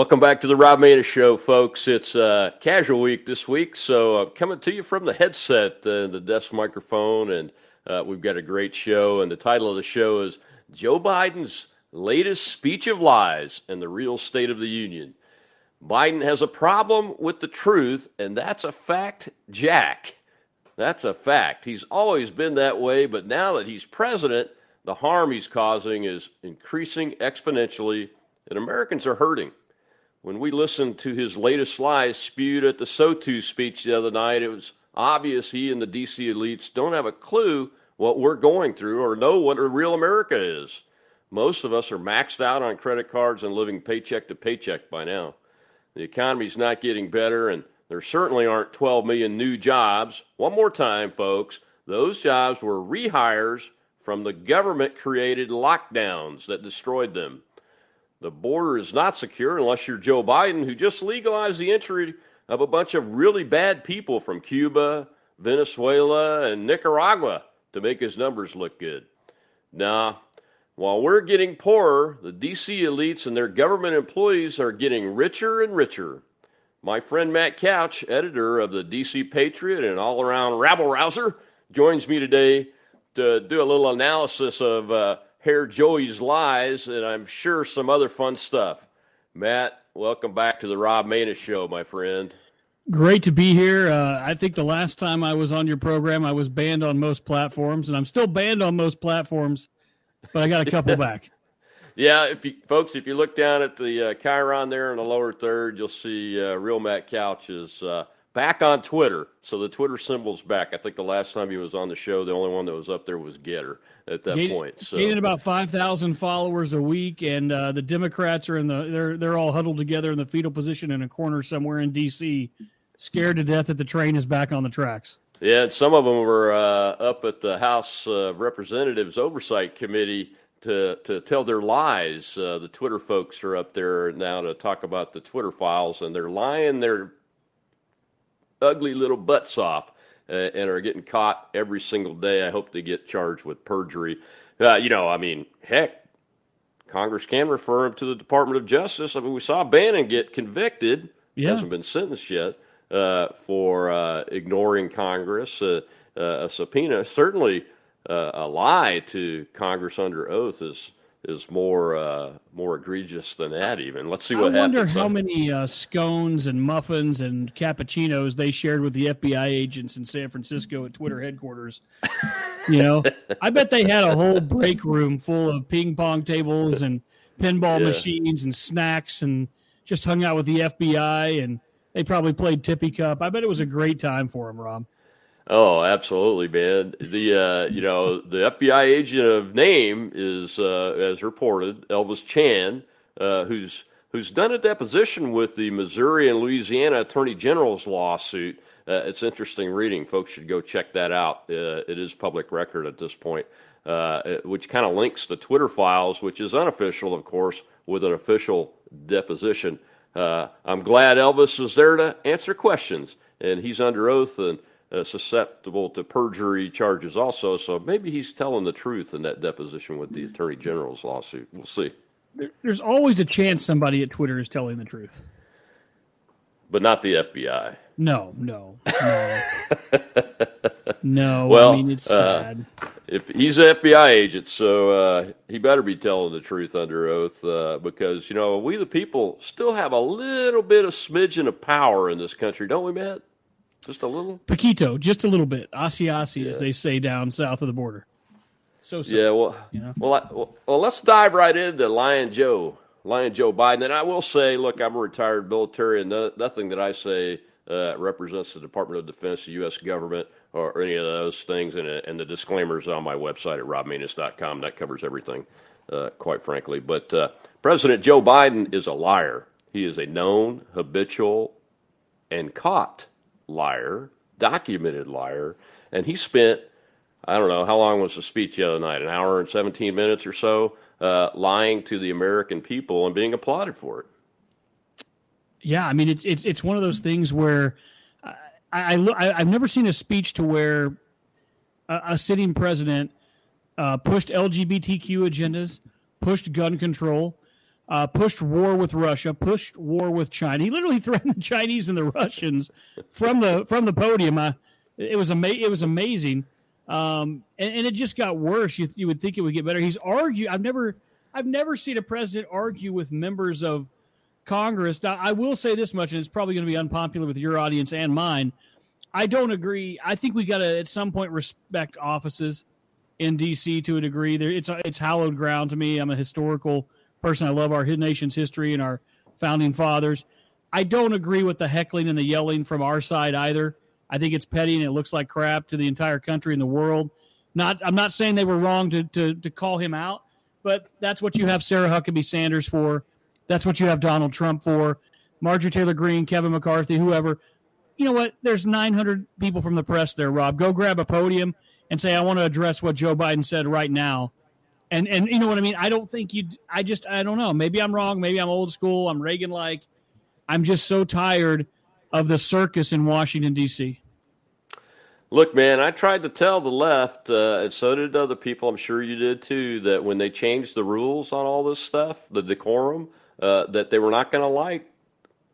Welcome back to the Rob Maness Show, folks. It's uh, casual week this week, so uh, coming to you from the headset and the desk microphone, and uh, we've got a great show. And the title of the show is Joe Biden's latest speech of lies and the real state of the union. Biden has a problem with the truth, and that's a fact, Jack. That's a fact. He's always been that way, but now that he's president, the harm he's causing is increasing exponentially, and Americans are hurting. When we listened to his latest lies spewed at the SOTU speech the other night, it was obvious he and the DC elites don't have a clue what we're going through or know what a real America is. Most of us are maxed out on credit cards and living paycheck to paycheck by now. The economy's not getting better, and there certainly aren't 12 million new jobs. One more time, folks, those jobs were rehires from the government created lockdowns that destroyed them. The border is not secure unless you're Joe Biden, who just legalized the entry of a bunch of really bad people from Cuba, Venezuela, and Nicaragua to make his numbers look good. Now, while we're getting poorer, the DC elites and their government employees are getting richer and richer. My friend Matt Couch, editor of the DC Patriot and all around rabble rouser, joins me today to do a little analysis of uh, Hair Joey's lies, and I'm sure some other fun stuff. Matt, welcome back to the Rob Maness Show, my friend. Great to be here. Uh, I think the last time I was on your program, I was banned on most platforms, and I'm still banned on most platforms, but I got a couple back. Yeah, if you folks, if you look down at the uh, Chiron there in the lower third, you'll see uh, Real Matt Couch is uh, back on Twitter. So the Twitter symbol's back. I think the last time he was on the show, the only one that was up there was Gettr at that point. So gaining about five thousand followers a week, and uh, the Democrats are in the they're they're all huddled together in the fetal position in a corner somewhere in D.C., scared to death that the train is back on the tracks. Yeah, and some of them were uh, up at the House uh, Representatives Oversight Committee to to tell their lies. Uh, the Twitter folks are up there now to talk about the Twitter files, and they're lying their ugly little butts off uh, and are getting caught every single day. I hope they get charged with perjury. Uh, you know, I mean, heck, Congress can refer him to the Department of Justice. I mean, we saw Bannon get convicted. He Yeah. hasn't been sentenced yet uh, for uh, ignoring Congress. Uh, uh, a subpoena, certainly uh, a lie to Congress under oath, is is more uh, more egregious than that. Even let's see what I wonder happens. how many uh, scones and muffins and cappuccinos they shared with the FBI agents in San Francisco at Twitter headquarters. you know, I bet they had a whole break room full of ping pong tables and pinball Yeah. machines and snacks and just hung out with the FBI and they probably played Tippy Cup. I bet it was a great time for them, Rob. Oh, absolutely, man. The uh, you know the FBI agent of name is, uh, as reported, Elvis Chan, uh, who's who's done a deposition with the Missouri and Louisiana Attorney General's lawsuit. Uh, it's interesting reading. Folks should go check that out. Uh, it is public record at this point, uh, which kind of links the Twitter files, which is unofficial, of course, with an official deposition. I'm glad Elvis was there to answer questions, and he's under oath and uh, susceptible to perjury charges also. So maybe he's telling the truth in that deposition with the Attorney General's lawsuit. We'll see, There, there's always a chance somebody at Twitter is telling the truth. but not the FBI. No, no, no. no, Well, I mean, it's uh, sad. If he's an FBI agent, so uh, he better be telling the truth under oath, uh, because you know we the people still have a little bit of smidgen of power in this country, don't we, Matt? Just a little. Paquito, just a little bit. Asi asi, as they say down south of the border. So, so Yeah, well, you know? well, I, well, well, let's dive right into Lion Joe, Lion Joe Biden. And I will say, look, I'm a retired military, and no, nothing that I say uh, represents the Department of Defense, the U.S. government, or, or any of those things. And, uh, and the disclaimers on my website at robmaness.com. That covers everything, uh, quite frankly. But uh, President Joe Biden is a liar. He is a known, habitual, and caught liar, documented liar, and he spent I don't know how long was the speech the other night, an hour and seventeen minutes or so, uh, lying to the American people and being applauded for it. yeah, I mean, it's it's it's one of those things where I, I, I, I've never seen a speech to where a, a sitting president uh, pushed LGBTQ agendas, pushed gun control, uh, pushed war with Russia, pushed war with China. He literally threatened the Chinese and the Russians from the from the podium. Uh, it was ama- It was amazing, um, and, and, it just got worse. You, you would think it would get better. He's argued. I've never I've never seen a president argue with members of Congress. Now, I will say this much, and it's probably going to be unpopular with your audience and mine. I don't agree. I think we got to at some point respect offices in D.C. to a degree. There, it's it's hallowed ground to me. I'm a historical person. I love our nation's history and our founding fathers. I don't agree with the heckling and the yelling from our side either. I think it's petty and it looks like crap to the entire country and the world. Not, I'm not saying they were wrong to, to, to call him out, but that's what you have Sarah Huckabee Sanders for. That's what you have Donald Trump for. Marjorie Taylor Greene, Kevin McCarthy, whoever. You know what? There's 900 people from the press there, Rob. Go grab a podium and say, I want to address what Joe Biden said right now. And, and you know what I mean? I don't think you, I just, I don't know. Maybe I'm wrong. Maybe I'm old school. I'm Reagan like. I'm just so tired of the circus in Washington, D.C. Look, man, I tried to tell the left, uh, and so did other people. I'm sure you did too. That when they changed the rules on all this stuff, the decorum, uh, that they were not going to like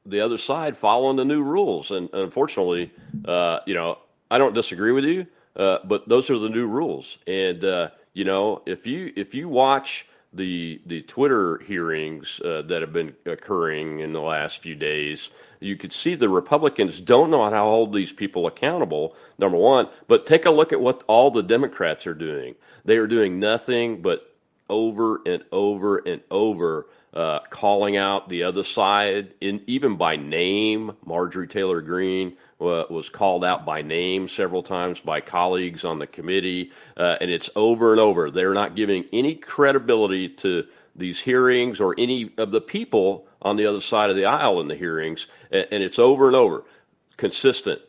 the other side following the new rules. And, unfortunately, uh, you know, I don't disagree with you, uh, but those are the new rules. And uh, you know, if you if you watch the the Twitter hearings uh, that have been occurring in the last few days, you could see the Republicans don't know how to hold these people accountable. Number one, but take a look at what all the Democrats are doing. They are doing nothing but over and over and over uh, calling out the other side, in even by name. Marjorie Taylor Greene uh, was called out by name several times by colleagues on the committee, uh, and it's over and over. They're not giving any credibility to these hearings or any of the people on the other side of the aisle in the hearings, and, and it's over and over, consistent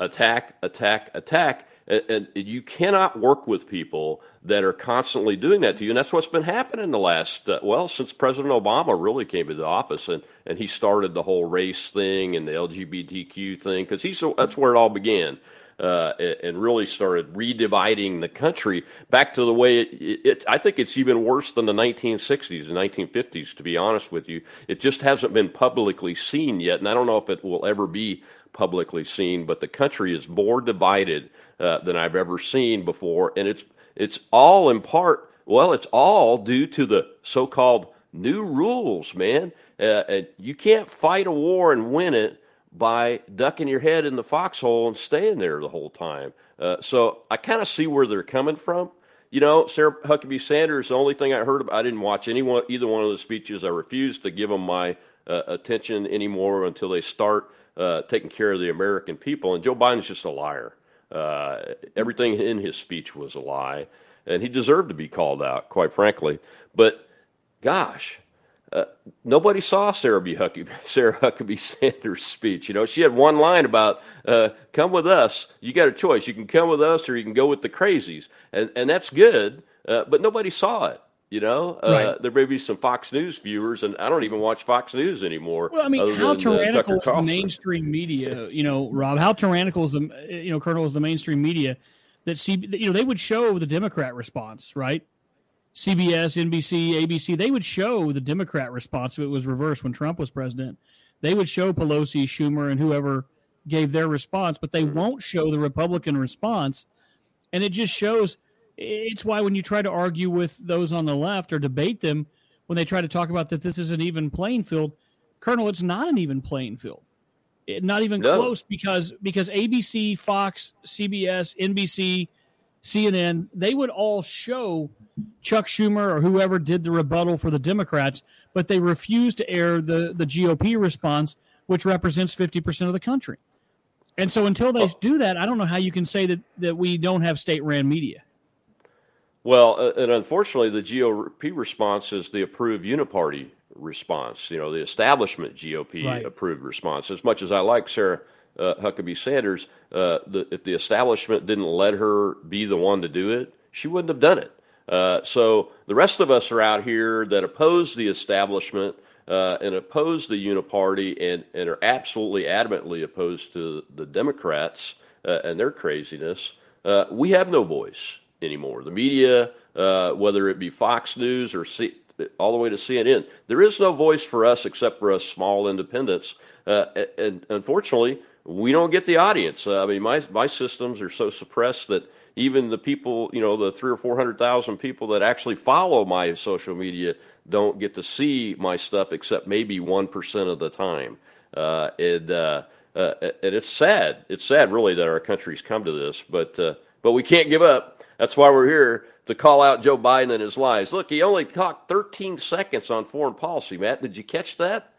attack, attack, attack. And, you cannot work with people that are constantly doing that to you. And that's what's been happening the last, uh, well, since President Obama really came into office and, and he started the whole race thing and the LGBTQ thing, because he's that's where it all began. Uh, and really started redividing the country back to the way it, it, I think it's even worse than the 1960s and 1950s, to be honest with you. It just hasn't been publicly seen yet, and I don't know if it will ever be publicly seen, but the country is more divided uh, than I've ever seen before, and it's it's all in part. Well, it's all due to the so-called new rules, man. Uh, and you can't fight a war and win it by ducking your head in the foxhole and staying there the whole time. Uh, so I kind of see where they're coming from. You know, Sarah Huckabee Sanders. The only thing I heard, about, I didn't watch any one, either one of the speeches. I refused to give them my uh, attention anymore until they start uh, taking care of the American people. And Joe Biden's just a liar. Uh, everything in his speech was a lie, and he deserved to be called out, quite frankly. But gosh, uh, nobody saw Sarah, B. Huckabee, Sarah Huckabee Sanders' speech. You know, she had one line about uh, "Come with us." You got a choice. You can come with us, or you can go with the crazies, and and that's good. Uh, but nobody saw it. You know, uh, right. there may be some Fox News viewers, and I don't even watch Fox News anymore. Well, I mean, how than, uh, tyrannical is the mainstream media? You know, Rob, how tyrannical is the you know, Colonel is the mainstream media that see you know they would show the Democrat response, right? CBS, NBC, ABC, they would show the Democrat response if it was reversed when Trump was president. They would show Pelosi, Schumer, and whoever gave their response, but they mm-hmm. won't show the Republican response. And it just shows it's why when you try to argue with those on the left or debate them, when they try to talk about that this is an even playing field, Colonel, it's not an even playing field. It, not even no. close because because ABC, Fox, CBS, NBC, CNN, they would all show Chuck Schumer or whoever did the rebuttal for the Democrats, but they refused to air the, the GOP response, which represents 50% of the country. And so until they oh. do that, I don't know how you can say that, that we don't have state ran media. Well, uh, and unfortunately, the GOP response is the approved uniparty response, you know, the establishment GOP right. approved response. As much as I like Sarah uh, Huckabee Sanders, uh, the, if the establishment didn't let her be the one to do it, she wouldn't have done it. Uh, so the rest of us are out here that oppose the establishment uh, and oppose the uniparty and, and are absolutely adamantly opposed to the Democrats uh, and their craziness. Uh, we have no voice anymore. The media, uh, whether it be Fox News or C- all the way to CNN. There is no voice for us except for us small independents, uh, and unfortunately, we don't get the audience. Uh, I mean, my my systems are so suppressed that even the people, you know, the three or four hundred thousand people that actually follow my social media don't get to see my stuff except maybe one percent of the time. Uh, and uh, uh, and it's sad. It's sad, really, that our country's come to this. But uh, but we can't give up. That's why we're here to call out Joe Biden and his lies. Look, he only talked 13 seconds on foreign policy. Matt, did you catch that?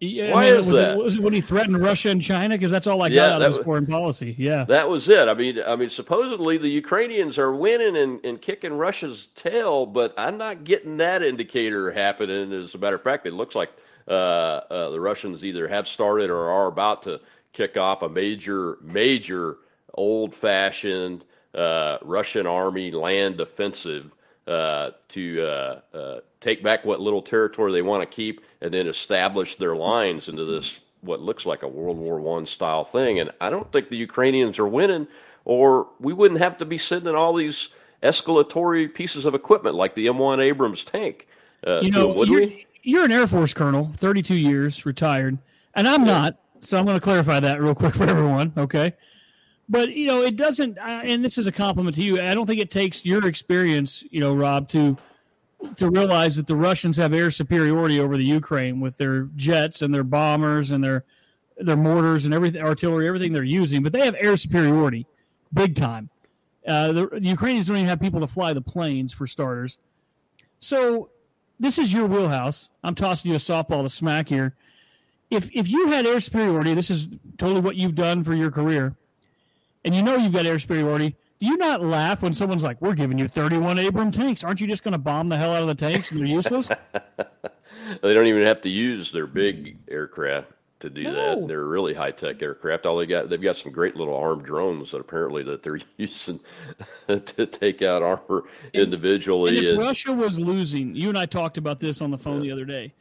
Yeah, Why I mean, is was that? It, was it when he threatened Russia and China? Because that's all I got yeah, out of his was, foreign policy. Yeah, that was it. I mean, I mean, supposedly the Ukrainians are winning and, and kicking Russia's tail, but I'm not getting that indicator happening. As a matter of fact, it looks like uh, uh, the Russians either have started or are about to kick off a major, major, old-fashioned uh, Russian army land offensive uh, to uh, uh, take back what little territory they want to keep and then establish their lines into this what looks like a World War One style thing. And I don't think the Ukrainians are winning, or we wouldn't have to be sending all these escalatory pieces of equipment like the M1 Abrams tank. Uh, you know, them, you're, we? you're an Air Force colonel, 32 years, retired, and I'm yeah. not. So I'm going to clarify that real quick for everyone. Okay. But you know, it doesn't. Uh, and this is a compliment to you. I don't think it takes your experience, you know, Rob, to to realize that the Russians have air superiority over the Ukraine with their jets and their bombers and their their mortars and everything, artillery, everything they're using. But they have air superiority, big time. Uh, the, the Ukrainians don't even have people to fly the planes, for starters. So this is your wheelhouse. I'm tossing you a softball to smack here. If if you had air superiority, this is totally what you've done for your career and you know you've got air superiority, do you not laugh when someone's like, "We're giving you 31 Abram tanks"? Aren't you just going to bomb the hell out of the tanks and they're useless? they don't even have to use their big aircraft to do no. that. They're really high tech aircraft. All they got, they've got some great little armed drones that apparently that they're using to take out armor and, individually. And if and, Russia was losing, you and I talked about this on the phone yeah. the other day.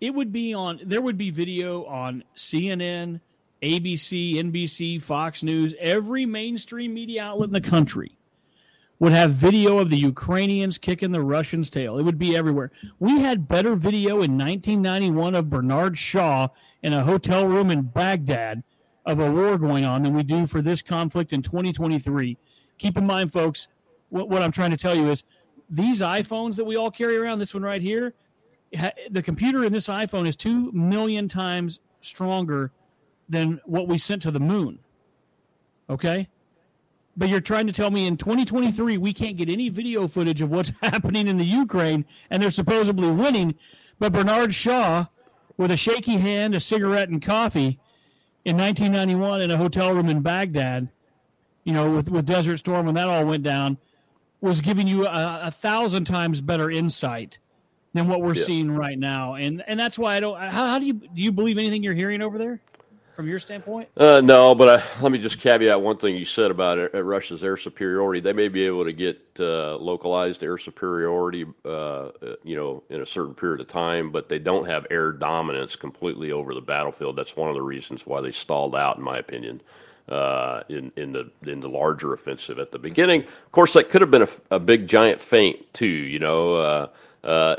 It would be on. There would be video on CNN, ABC, NBC, Fox News, every mainstream media outlet in the country would have video of the Ukrainians kicking the Russians' tail. It would be everywhere. We had better video in 1991 of Bernard Shaw in a hotel room in Baghdad of a war going on than we do for this conflict in 2023. Keep in mind, folks, what, what I'm trying to tell you is these iPhones that we all carry around, this one right here, the computer in this iPhone is 2 million times stronger than what we sent to the moon. Okay? But you're trying to tell me in 2023 we can't get any video footage of what's happening in the Ukraine and they're supposedly winning. But Bernard Shaw, with a shaky hand, a cigarette, and coffee in 1991 in a hotel room in Baghdad, you know, with, with Desert Storm when that all went down, was giving you a, a thousand times better insight than what we're yeah. seeing right now. And and that's why I don't. How, how do you do you believe anything you're hearing over there? From your standpoint? Uh, no, but I, let me just caveat one thing you said about it, Russia's air superiority. They may be able to get uh, localized air superiority, uh, you know, in a certain period of time, but they don't have air dominance completely over the battlefield. That's one of the reasons why they stalled out, in my opinion. Uh, in in the in the larger offensive at the beginning, of course, that could have been a, a big giant feint too. You know, uh, uh,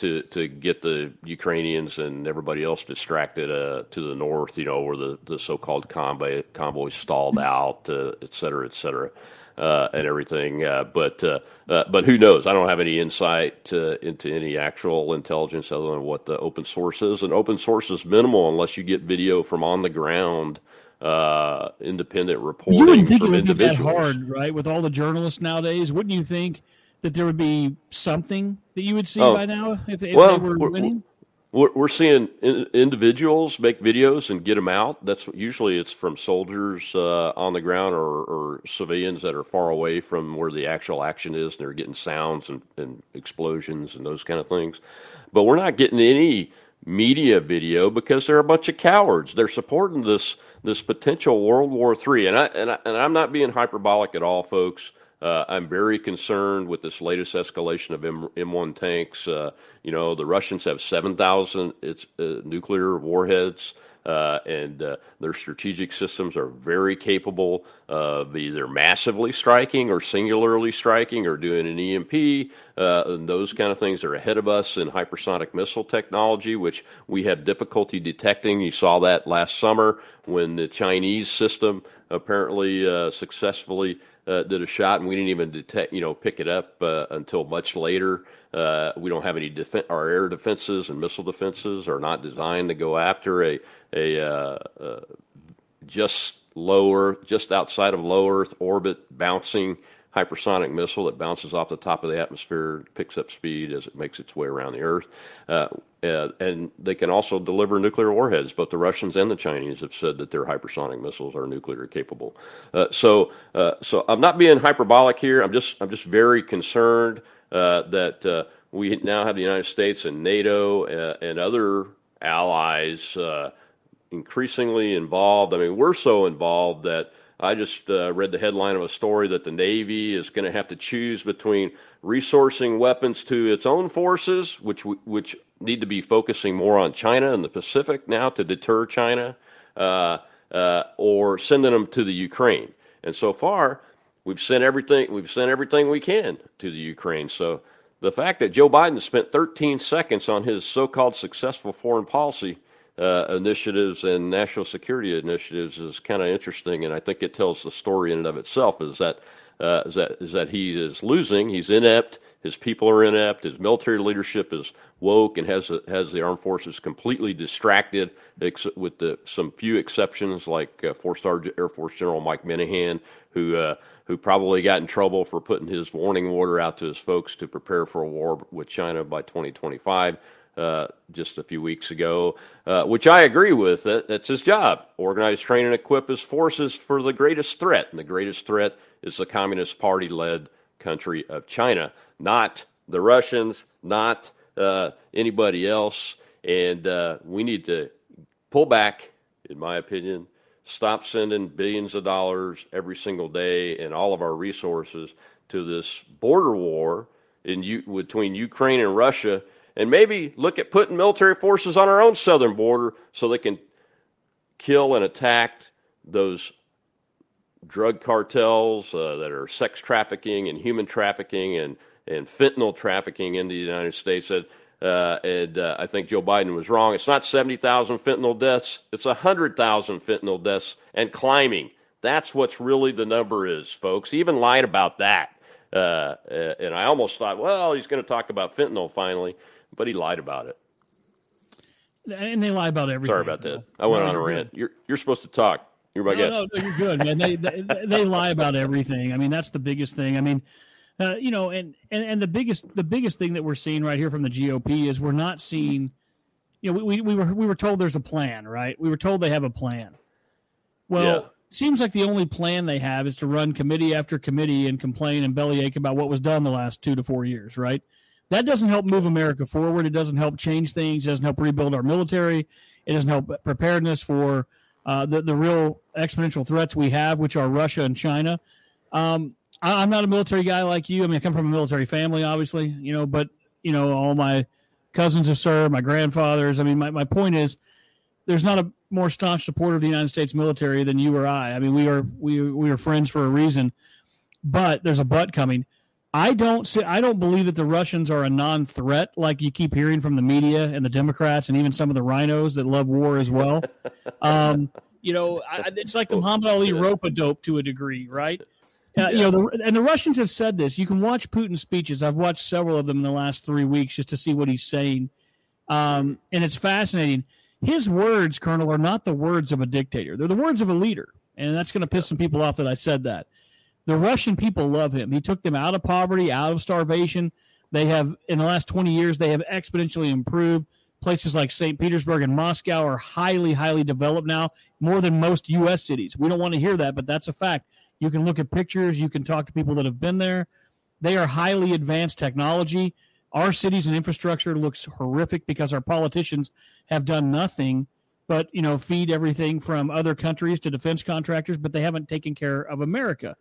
to to get the Ukrainians and everybody else distracted uh, to the north, you know, where the, the so-called convoy convoy stalled out, uh, et cetera, et cetera, uh, and everything. Uh, but uh, uh, but who knows? I don't have any insight into any actual intelligence other than what the open source is, and open source is minimal unless you get video from on the ground. Uh, independent reporting. You wouldn't think it would be that hard, right? With all the journalists nowadays, wouldn't you think that there would be something that you would see oh. by now if, if well, they were we're, winning? We're, we're seeing in, individuals make videos and get them out. That's usually it's from soldiers uh, on the ground or, or, civilians that are far away from where the actual action is, and they're getting sounds and, and explosions and those kind of things. But we're not getting any media video because they're a bunch of cowards. They're supporting this this potential World War III, and I and I, and I'm not being hyperbolic at all, folks. Uh, I'm very concerned with this latest escalation of M- M1 tanks. Uh, you know, the Russians have 7,000 uh, nuclear warheads. uh, and uh, their strategic systems are very capable of either massively striking or singularly striking or doing an EMP. Uh, and those kind of things are ahead of us in hypersonic missile technology, which we have difficulty detecting. You saw that last summer when the Chinese system apparently uh, successfully uh, did a shot, and we didn't even detect, you know, pick it up uh, until much later. Uh, we don't have any defense. Our air defenses and missile defenses are not designed to go after a a uh, uh, just lower, just outside of low Earth orbit bouncing hypersonic missile that bounces off the top of the atmosphere, picks up speed as it makes its way around the Earth. Uh, uh, and they can also deliver nuclear warheads. Both the Russians and the Chinese have said that their hypersonic missiles are nuclear capable. Uh, so, uh, so I'm not being hyperbolic here. I'm just, I'm just very concerned uh, that uh, we now have the United States and NATO and other allies increasingly involved. I mean, we're so involved that I just uh, read the headline of a story that the Navy is going to have to choose between resourcing weapons to its own forces, which which need to be focusing more on China and the Pacific now to deter China, uh, uh, or sending them to the Ukraine. And so far, we've sent everything we've sent everything we can to the Ukraine. So the fact that Joe Biden spent 13 seconds on his so-called successful foreign policy uh, initiatives and national security initiatives is kind of interesting, and I think it tells the story in and of itself. Is that uh, is that is that he is losing? He's inept. His people are inept. His military leadership is woke and has has the armed forces completely distracted, with the, some few exceptions like uh, four-star Air Force General Mike Minihan, who uh, who probably got in trouble for putting his warning order out to his folks to prepare for a war with China by 2025 uh, just a few weeks ago, uh, which I agree with. That, that's his job. Organize, train, and equip his forces for the greatest threat. And the greatest threat is the Communist Party led country of China, not the Russians, not uh, anybody else. And uh, we need to pull back, in my opinion, stop sending billions of dollars every single day and all of our resources to this border war in between Ukraine and Russia and maybe look at putting military forces on our own southern border so they can kill and attack those drug cartels uh, that are sex trafficking and human trafficking and, and fentanyl trafficking into the United States. And, uh, and uh, I think Joe Biden was wrong. It's not 70,000 fentanyl deaths, it's 100,000 fentanyl deaths and climbing. That's what's really the number is, folks. He even lied about that. Uh, and I almost thought, well, he's going to talk about fentanyl finally but he lied about it. And they lie about everything. Sorry about that. I went no, on a rant. You're you're supposed to talk. You're my no, guest. No, no, you're good, man. they, they they lie about everything. I mean, that's the biggest thing. I mean, uh, you know, and, and and the biggest the biggest thing that we're seeing right here from the GOP is we're not seeing. You know, we, we were we were told there's a plan, right? We were told they have a plan. Well, yeah. seems like the only plan they have is to run committee after committee and complain and bellyache about what was done the last two to four years, right? That doesn't help move America forward. It doesn't help change things. It doesn't help rebuild our military. It doesn't help preparedness for uh, the the real exponential threats we have, which are Russia and China. Um, I, am not a military guy like you. I mean, I come from a military family, obviously, you know, but you know, all my cousins have served, my grandfathers. I mean, my, my point is, there's not a more staunch supporter of the United States military than you or I. I mean, we are we we are friends for a reason, but there's a but coming. I don't see, I don't believe that the Russians are a non-threat like you keep hearing from the media and the Democrats and even some of the RINOs that love war as well. um, you know, I, it's like the Muhammad Ali rope a dope to a degree, right? Uh, yeah. You know, the, and the Russians have said this. You can watch Putin's speeches. I've watched several of them in the last three weeks just to see what he's saying, um, and it's fascinating. His words, Colonel, are not the words of a dictator. They're the words of a leader, and that's going to piss some people off that I said that. The Russian people love him. He took them out of poverty, out of starvation. They have, in the last 20 years, they have exponentially improved. Places like St. Petersburg and Moscow are highly, highly developed now, more than most U.S. cities. We don't want to hear that, but that's a fact. You can look at pictures, you can talk to people that have been there. They are highly advanced technology. Our cities and infrastructure looks horrific because our politicians have done nothing but you know feed everything from other countries to defense contractors, but they haven't taken care of America.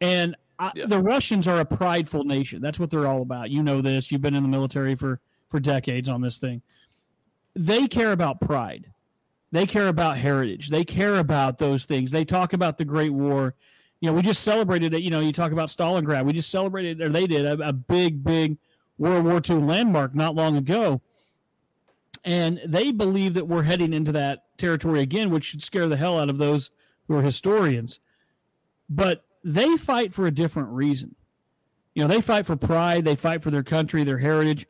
And I, yeah. the Russians are a prideful nation. That's what they're all about. You know this. You've been in the military for for decades on this thing. They care about pride. They care about heritage. They care about those things. They talk about the Great War. You know, we just celebrated it. You know, you talk about Stalingrad. We just celebrated, or they did, a, a big, big World War II landmark not long ago. And they believe that we're heading into that territory again, which should scare the hell out of those who are historians. But they fight for a different reason. You know, they fight for pride, they fight for their country, their heritage.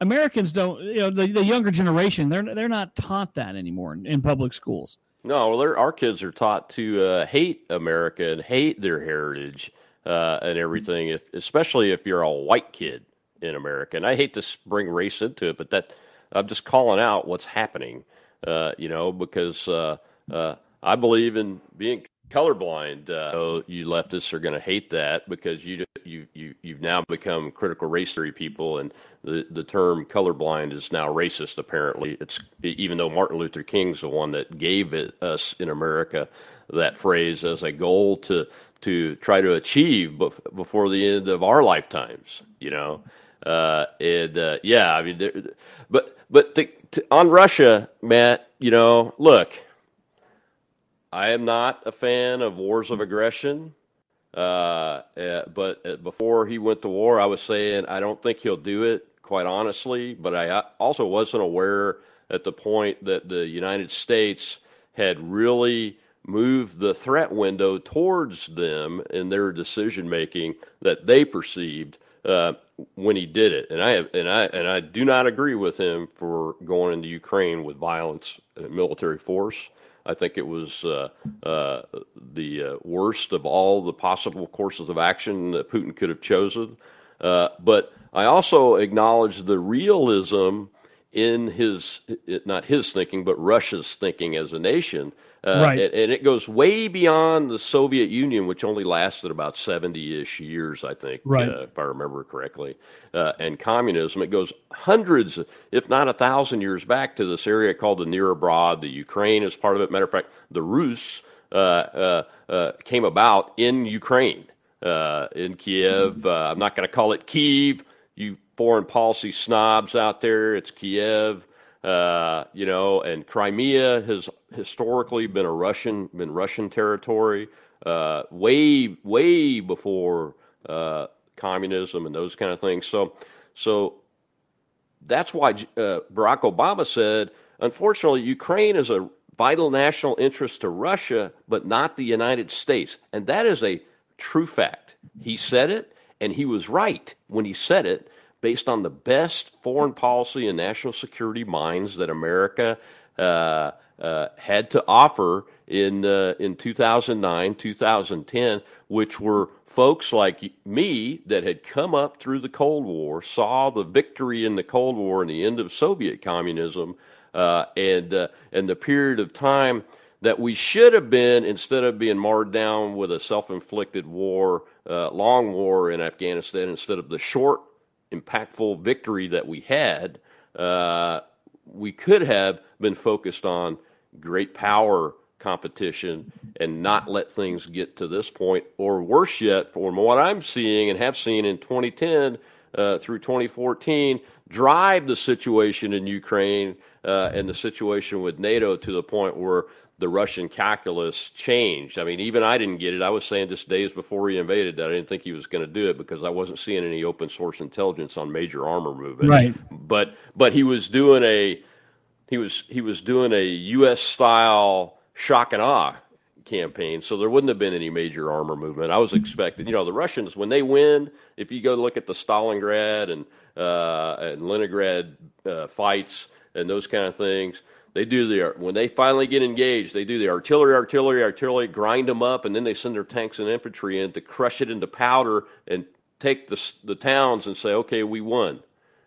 Americans don't, you know, the, the younger generation, they're they're not taught that anymore in, in public schools. No, well, our kids are taught to uh, hate America and hate their heritage uh, and everything, if, especially if you're a white kid in America. And I hate to bring race into it, but that I'm just calling out what's happening, uh, you know, because uh, uh, I believe in being colorblind. Uh, you leftists are going to hate that because you you you you've now become critical race theory people, and the the term colorblind is now racist. Apparently, it's even though Martin Luther King's the one that gave it, us in America that phrase as a goal to to try to achieve before the end of our lifetimes. You know. Uh, and uh, yeah, I mean, but but to, on Russia, Matt, you know, look, I am not a fan of wars of aggression. Uh, uh, but uh, before he went to war, I was saying I don't think he'll do it, quite honestly. But I uh, also wasn't aware at the point that the United States had really moved the threat window towards them in their decision making that they perceived uh, when he did it. And I have, and I and I do not agree with him for going into Ukraine with violence, and military force. I think it was uh, uh, the uh, worst of all the possible courses of action that Putin could have chosen. Uh, but I also acknowledge the realism in his, not his thinking, but Russia's thinking as a nation uh, right. and, and, it goes way beyond the Soviet Union, which only lasted about 70 ish years, I think, right. uh, if I remember correctly, uh, and communism. It goes hundreds, if not a thousand years back to this area called the Near Abroad. The Ukraine is part of it. Matter of fact, the Rus uh, uh, uh, came about in Ukraine, in Kiev. I'm not going to call it Kyiv, foreign policy snobs out there. It's Kiev. Uh, you know, and Crimea has historically been a Russian, been Russian territory, uh, way, way before uh, communism and those kind of things. So, so that's why uh, Barack Obama said, unfortunately, Ukraine is a vital national interest to Russia, but not the United States, and that is a true fact. He said it, and he was right when he said it based on the best foreign policy and national security minds that America uh, uh, had to offer in uh, in 2009, 2010, which were folks like me that had come up through the Cold War, saw the victory in the Cold War and the end of Soviet communism, uh, and uh, and the period of time that we should have been instead of being marred down with a self-inflicted war, uh, long war in Afghanistan, instead of the short impactful victory that we had, uh, we could have been focused on great power competition and not let things get to this point, or worse yet, from what I'm seeing and have seen in 2010 uh, through 2014, drive the situation in Ukraine uh, and the situation with NATO to the point where the Russian calculus changed. I mean, even I didn't get it. I was saying just days before he invaded that I didn't think he was going to do it because I wasn't seeing any open source intelligence on major armor movement. Right. But but he was doing a he was he was doing a U.S. style shock and awe campaign, so there wouldn't have been any major armor movement. I was expecting, you know, the Russians when they win, if you go look at the Stalingrad and uh, and Leningrad uh, fights and those kind of things they do the when they finally get engaged, they do the artillery, artillery, artillery, grind them up, and then they send their tanks and infantry in to crush it into powder and take the the towns and say, "Okay, we won.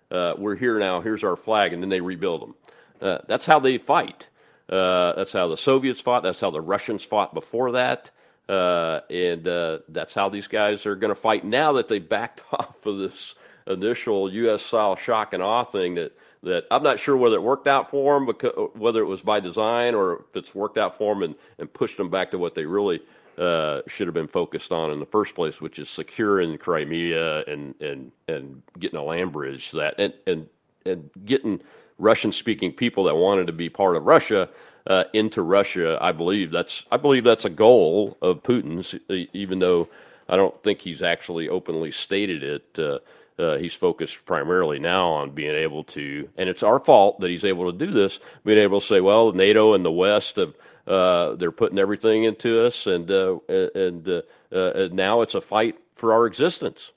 Uh, we're here now. Here's our flag," and then they rebuild them. Uh, that's how they fight. Uh, that's how the Soviets fought. That's how the Russians fought before that. Uh, and uh, that's how these guys are going to fight now that they backed off of this initial U.S. style shock and awe thing that that I'm not sure whether it worked out for them, because, whether it was by design or if it's worked out for them and, and pushed them back to what they really uh, should have been focused on in the first place, which is securing Crimea and and and getting a land bridge that and and and getting Russian speaking people that wanted to be part of Russia uh, into Russia. I believe that's I believe that's a goal of Putin's, even though I don't think he's actually openly stated it. Uh, uh, he's focused primarily now on being able to, and it's our fault that he's able to do this. Being able to say, well, NATO and the West have uh, they're putting everything into us, and uh, and, uh, uh, and now it's a fight for our existence.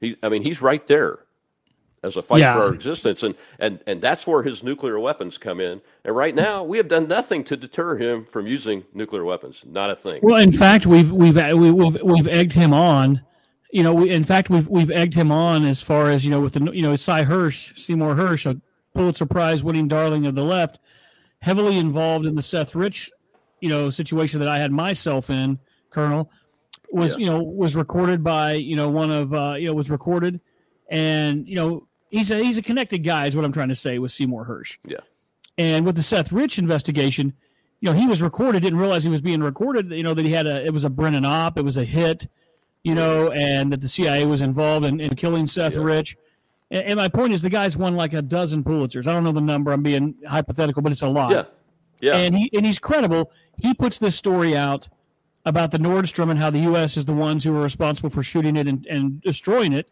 He, I mean, he's right there as a fight yeah. for our existence, and and and that's where his nuclear weapons come in. And right now, we have done nothing to deter him from using nuclear weapons. Not a thing. Well, in fact, we've we've we've we've egged him on you know, we, in fact, we've we've egged him on as far as you know with the you know Sy Hersh, Seymour Hersh, a Pulitzer Prize winning darling of the left, heavily involved in the Seth Rich, you know, situation that I had myself in, Colonel, was yeah. you know was recorded by you know one of uh, you know was recorded, and you know he's a he's a connected guy is what I'm trying to say with Seymour Hersh. Yeah, and with the Seth Rich investigation, you know he was recorded, didn't realize he was being recorded. You know that he had a it was a Brennan op, it was a hit you know, and that the CIA was involved in, in killing Seth yeah. Rich. And, and, my point is, the guy's won like a dozen Pulitzers. I don't know the number. I'm being hypothetical, but it's a lot. Yeah, yeah. And he and he's credible. He puts this story out about the Nord Stream and how the U.S. is the ones who are responsible for shooting it and, and destroying it.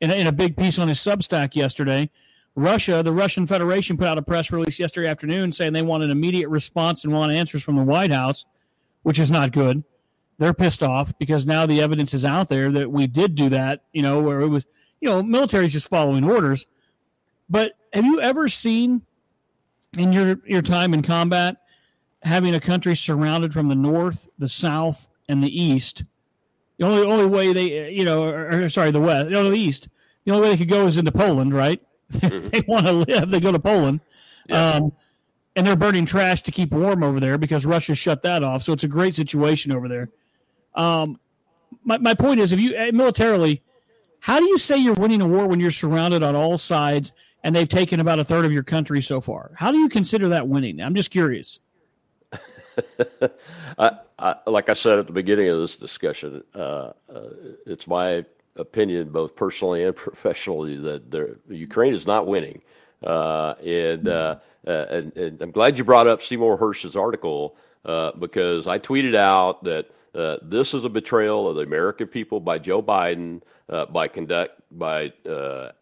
In a, in a big piece on his Substack yesterday, Russia, the Russian Federation, put out a press release yesterday afternoon saying they want an immediate response and want answers from the White House, which is not good they're pissed off because now the evidence is out there that we did do that, you know, where it was, you know, military's just following orders. But have you ever seen in your, your time in combat having a country surrounded from the north, the south, and the east? The only only way they, you know, or, or sorry, the west, you know, the east. The only way they could go is into Poland, right? Mm-hmm. they want to live, they go to Poland. Yeah. Um, and they're burning trash to keep warm over there because Russia shut that off. So it's a great situation over there. Um, my, my point is, if you eh, militarily, how do you say you're winning a war when you're surrounded on all sides and they've taken about a third of your country so far? How do you consider that winning? I'm just curious. I, I, like I said at the beginning of this discussion, uh, uh, it's my opinion, both personally and professionally, that Ukraine is not winning. Uh, and, uh, uh, and, and, I'm glad you brought up Seymour Hersh's article uh, because I tweeted out that uh, this is a betrayal of the American people by Joe Biden uh, by conduct by uh,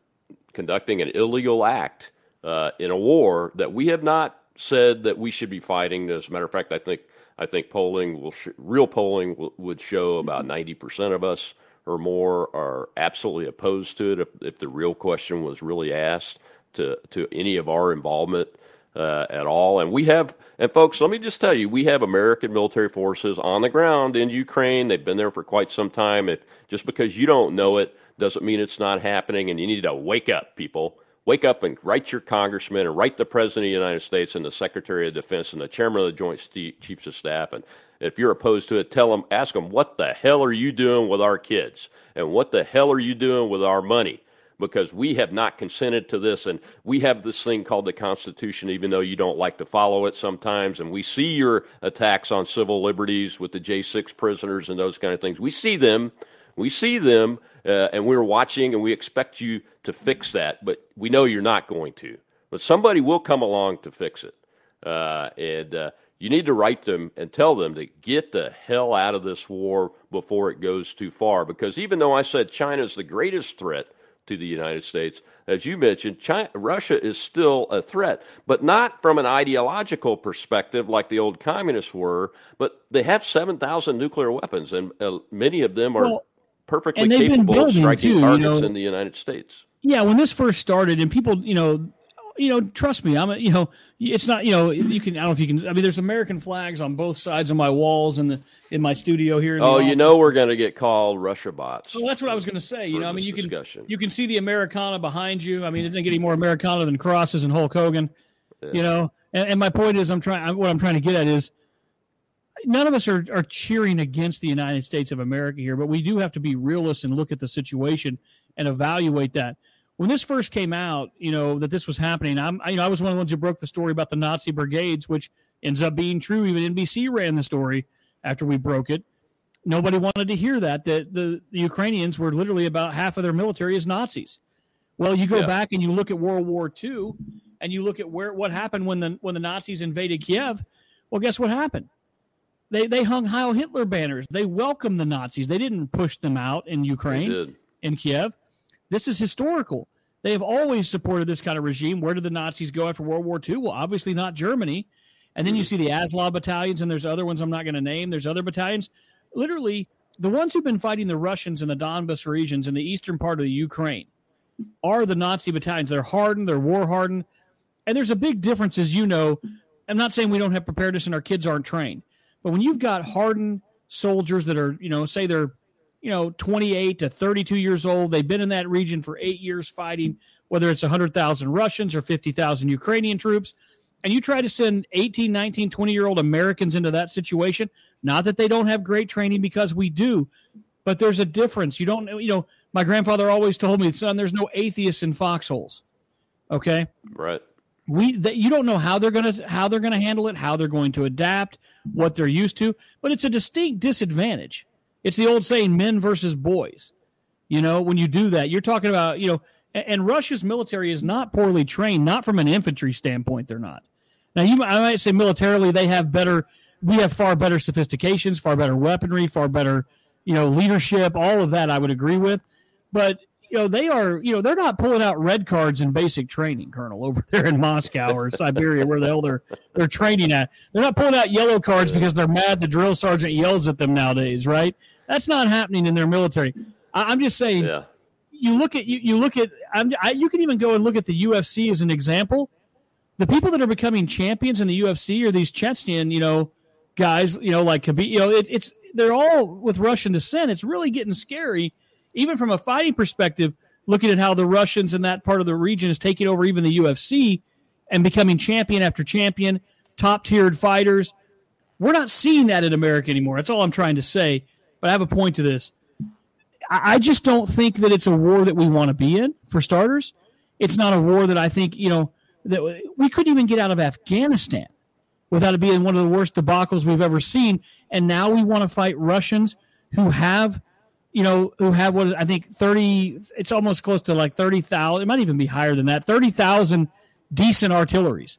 conducting an illegal act uh, in a war that we have not said that we should be fighting. As a matter of fact, I think I think polling will sh- real polling would show about ninety percent of us or more are absolutely opposed to it. If, if the real question was really asked to to any of our involvement uh, at all. And we have, and folks, let me just tell you, we have American military forces on the ground in Ukraine. They've been there for quite some time. If just because you don't know it doesn't mean it's not happening. And you need to wake up, people. Wake up and write your congressman and write the president of the United States and the Secretary of Defense and the chairman of the Joint Chiefs of Staff. And if you're opposed to it, tell them, ask them, what the hell are you doing with our kids? And what the hell are you doing with our money? Because we have not consented to this. And we have this thing called the Constitution, even though you don't like to follow it sometimes. And we see your attacks on civil liberties with the J6 prisoners and those kind of things. We see them. We see them, uh, and we're watching, and we expect you to fix that. But we know you're not going to. But somebody will come along to fix it. Uh, and uh, you need to write them and tell them to get the hell out of this war before it goes too far. Because even though I said China is the greatest threat to the United States. As you mentioned, China, Russia is still a threat, but not from an ideological perspective like the old communists were, but they have 7,000 nuclear weapons, and uh, many of them are well, perfectly capable of striking too, targets you know, in the United States. Yeah, when this first started, and people, you know, you know, trust me, I'm, a, you know, it's not, you know, you can, I don't know if you can, I mean, there's American flags on both sides of my walls in the, in my studio here. oh, you know, we're going to get called Russia bots. Well, that's what I was going to say. You know, I mean, you discussion. can, you can see the Americana behind you. I mean, it didn't get any more Americana than crosses and Hulk Hogan, yeah. you know, and, and my point is, I'm trying, what I'm trying to get at is, none of us are, are cheering against the United States of America here, but we do have to be realists and look at the situation and evaluate that when this first came out, you know that this was happening. I'm, I, you know, I was one of the ones who broke the story about the Nazi brigades, which ends up being true. Even NBC ran the story after we broke it. Nobody wanted to hear that that the, the Ukrainians were literally about half of their military is Nazis. Well, you go yeah. back and you look at World War II, and you look at where what happened when the when the Nazis invaded Kiev, well, guess what happened? They they hung Heil Hitler banners. They welcomed the Nazis. They didn't push them out in Ukraine, in Kiev. This is historical. They have always supported this kind of regime. Where did the Nazis go after World War II? Well, obviously not Germany. And then you mm. see the Azov battalions, and there's other ones I'm not going to name. There's other battalions. Literally, the ones who've been fighting the Russians in the Donbas regions in the eastern part of the Ukraine are the Nazi battalions. They're hardened, they're war hardened. And there's a big difference, as you know. I'm not saying we don't have preparedness and our kids aren't trained, but when you've got hardened soldiers that are, you know, say they're, you know, 28 to 32 years old, they've been in that region for eight years fighting, whether it's 100,000 Russians or 50,000 Ukrainian troops, and you try to send 18, 19, 20 year old Americans into that situation, not that they don't have great training because we do, but there's a difference. You don't, know, you know, my grandfather always told me, son, there's no atheists in foxholes. Okay. Right. We that you don't know how they're gonna how they're gonna handle it, how they're going to adapt, what they're used to, but it's a distinct disadvantage. It's the old saying, men versus boys. You know, when you do that, you're talking about, you know, and, and Russia's military is not poorly trained, not from an infantry standpoint, they're not. Now, you I might say militarily they have better, we have far better sophistications, far better weaponry, far better, you know, leadership. All of that I would agree with, but you know they are, you know, they're not pulling out red cards in basic training, Colonel, over there in Moscow or Siberia, where the hell they're they're training at. They're not pulling out yellow cards because they're mad the drill sergeant yells at them nowadays, right? That's not happening in their military. I, am just saying. Yeah. You look at you, you look at I'm, I, you can even go and look at the UFC as an example the people that are becoming champions in the UFC are these Chechen, you know, guys, you know, like Khabib. You know, it, it's they're all with Russian descent. It's really getting scary, even from a fighting perspective. Looking at how the Russians in that part of the region is taking over even the UFC and becoming champion after champion, top tiered fighters. We're not seeing that in America anymore. That's all I'm trying to say. But I have a point to this. I, just don't think that it's a war that we want to be in, for starters. It's not a war that I think, you know, that we couldn't even get out of Afghanistan without it being one of the worst debacles we've ever seen. And now we want to fight Russians who have, you know, who have what I think 30, it's almost close to like 30,000, it might even be higher than that, 30,000 decent artilleries.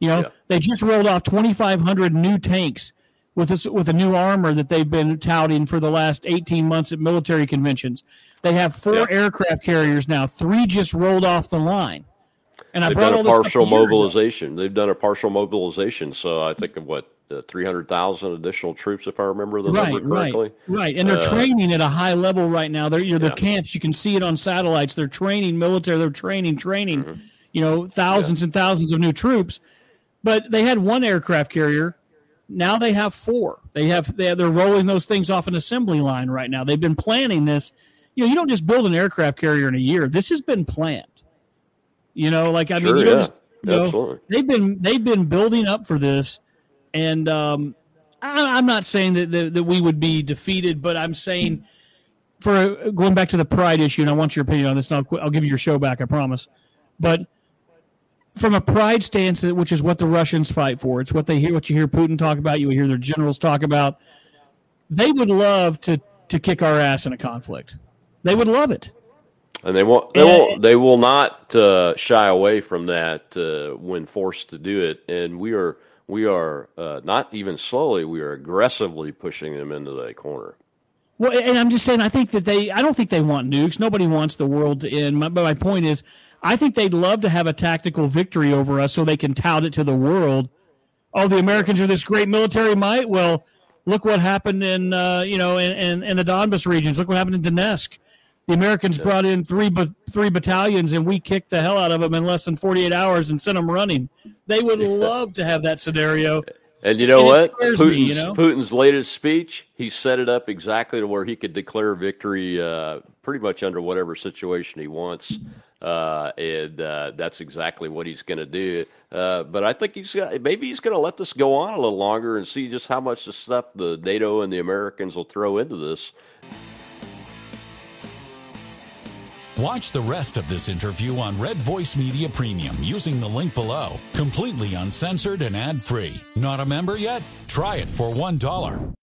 You know, yeah. they just rolled off 2,500 new tanks with this, with a new armor that they've been touting for the last 18 months at military conventions. They have four yeah. aircraft carriers now. Three just rolled off the line. And They've I done a partial mobilization. They've done a partial mobilization. So I think of what uh, 300,000 additional troops, if I remember the right, number correctly. Right, right. And they're uh, training at a high level right now. They're, you know, their yeah. camps, you can see it on satellites. They're training military, they're training, training, mm-hmm. you know, thousands yeah. and thousands of new troops. But they had one aircraft carrier. Now they have four. They have, they have, they're rolling those things off an assembly line right now. They've been planning this. You know, you don't just build an aircraft carrier in a year. This has been planned. You know, like I sure, mean, you yeah. just, you know, they've been they've been building up for this, and um, I, am not saying that, that, that we would be defeated, but I'm saying for going back to the pride issue, and I want your opinion on this, and I'll, I'll give you your show back, I promise. But from a pride stance, which is what the Russians fight for, it's what they hear, what you hear Putin talk about, you hear their generals talk about. They would love to to kick our ass in a conflict. They would love it and they won't they won't they will not uh, shy away from that uh, when forced to do it and we are we are uh, not even slowly we are aggressively pushing them into that corner. Well and i'm just saying i think that they i don't think they want nukes. Nobody wants the world to end. My, but my point is i think they'd love to have a tactical victory over us so they can tout it to the world. Oh the americans are this great military might? Well look what happened in uh, you know in, in, in the donbas regions. Look what happened in donetsk the Americans yeah. brought in three three battalions, and we kicked the hell out of them in less than 48 hours and sent them running. They would yeah. love to have that scenario. And you know and what? Putin's, me, you know? Putin's latest speech, he set it up exactly to where he could declare victory uh, pretty much under whatever situation he wants. Uh, and uh, that's exactly what he's going to do. Uh, but I think he's got, maybe he's going to let this go on a little longer and see just how much the stuff the NATO and the Americans will throw into this. Watch the rest of this interview on Red Voice Media Premium using the link below. Completely uncensored and ad free. Not a member yet? Try it for $1.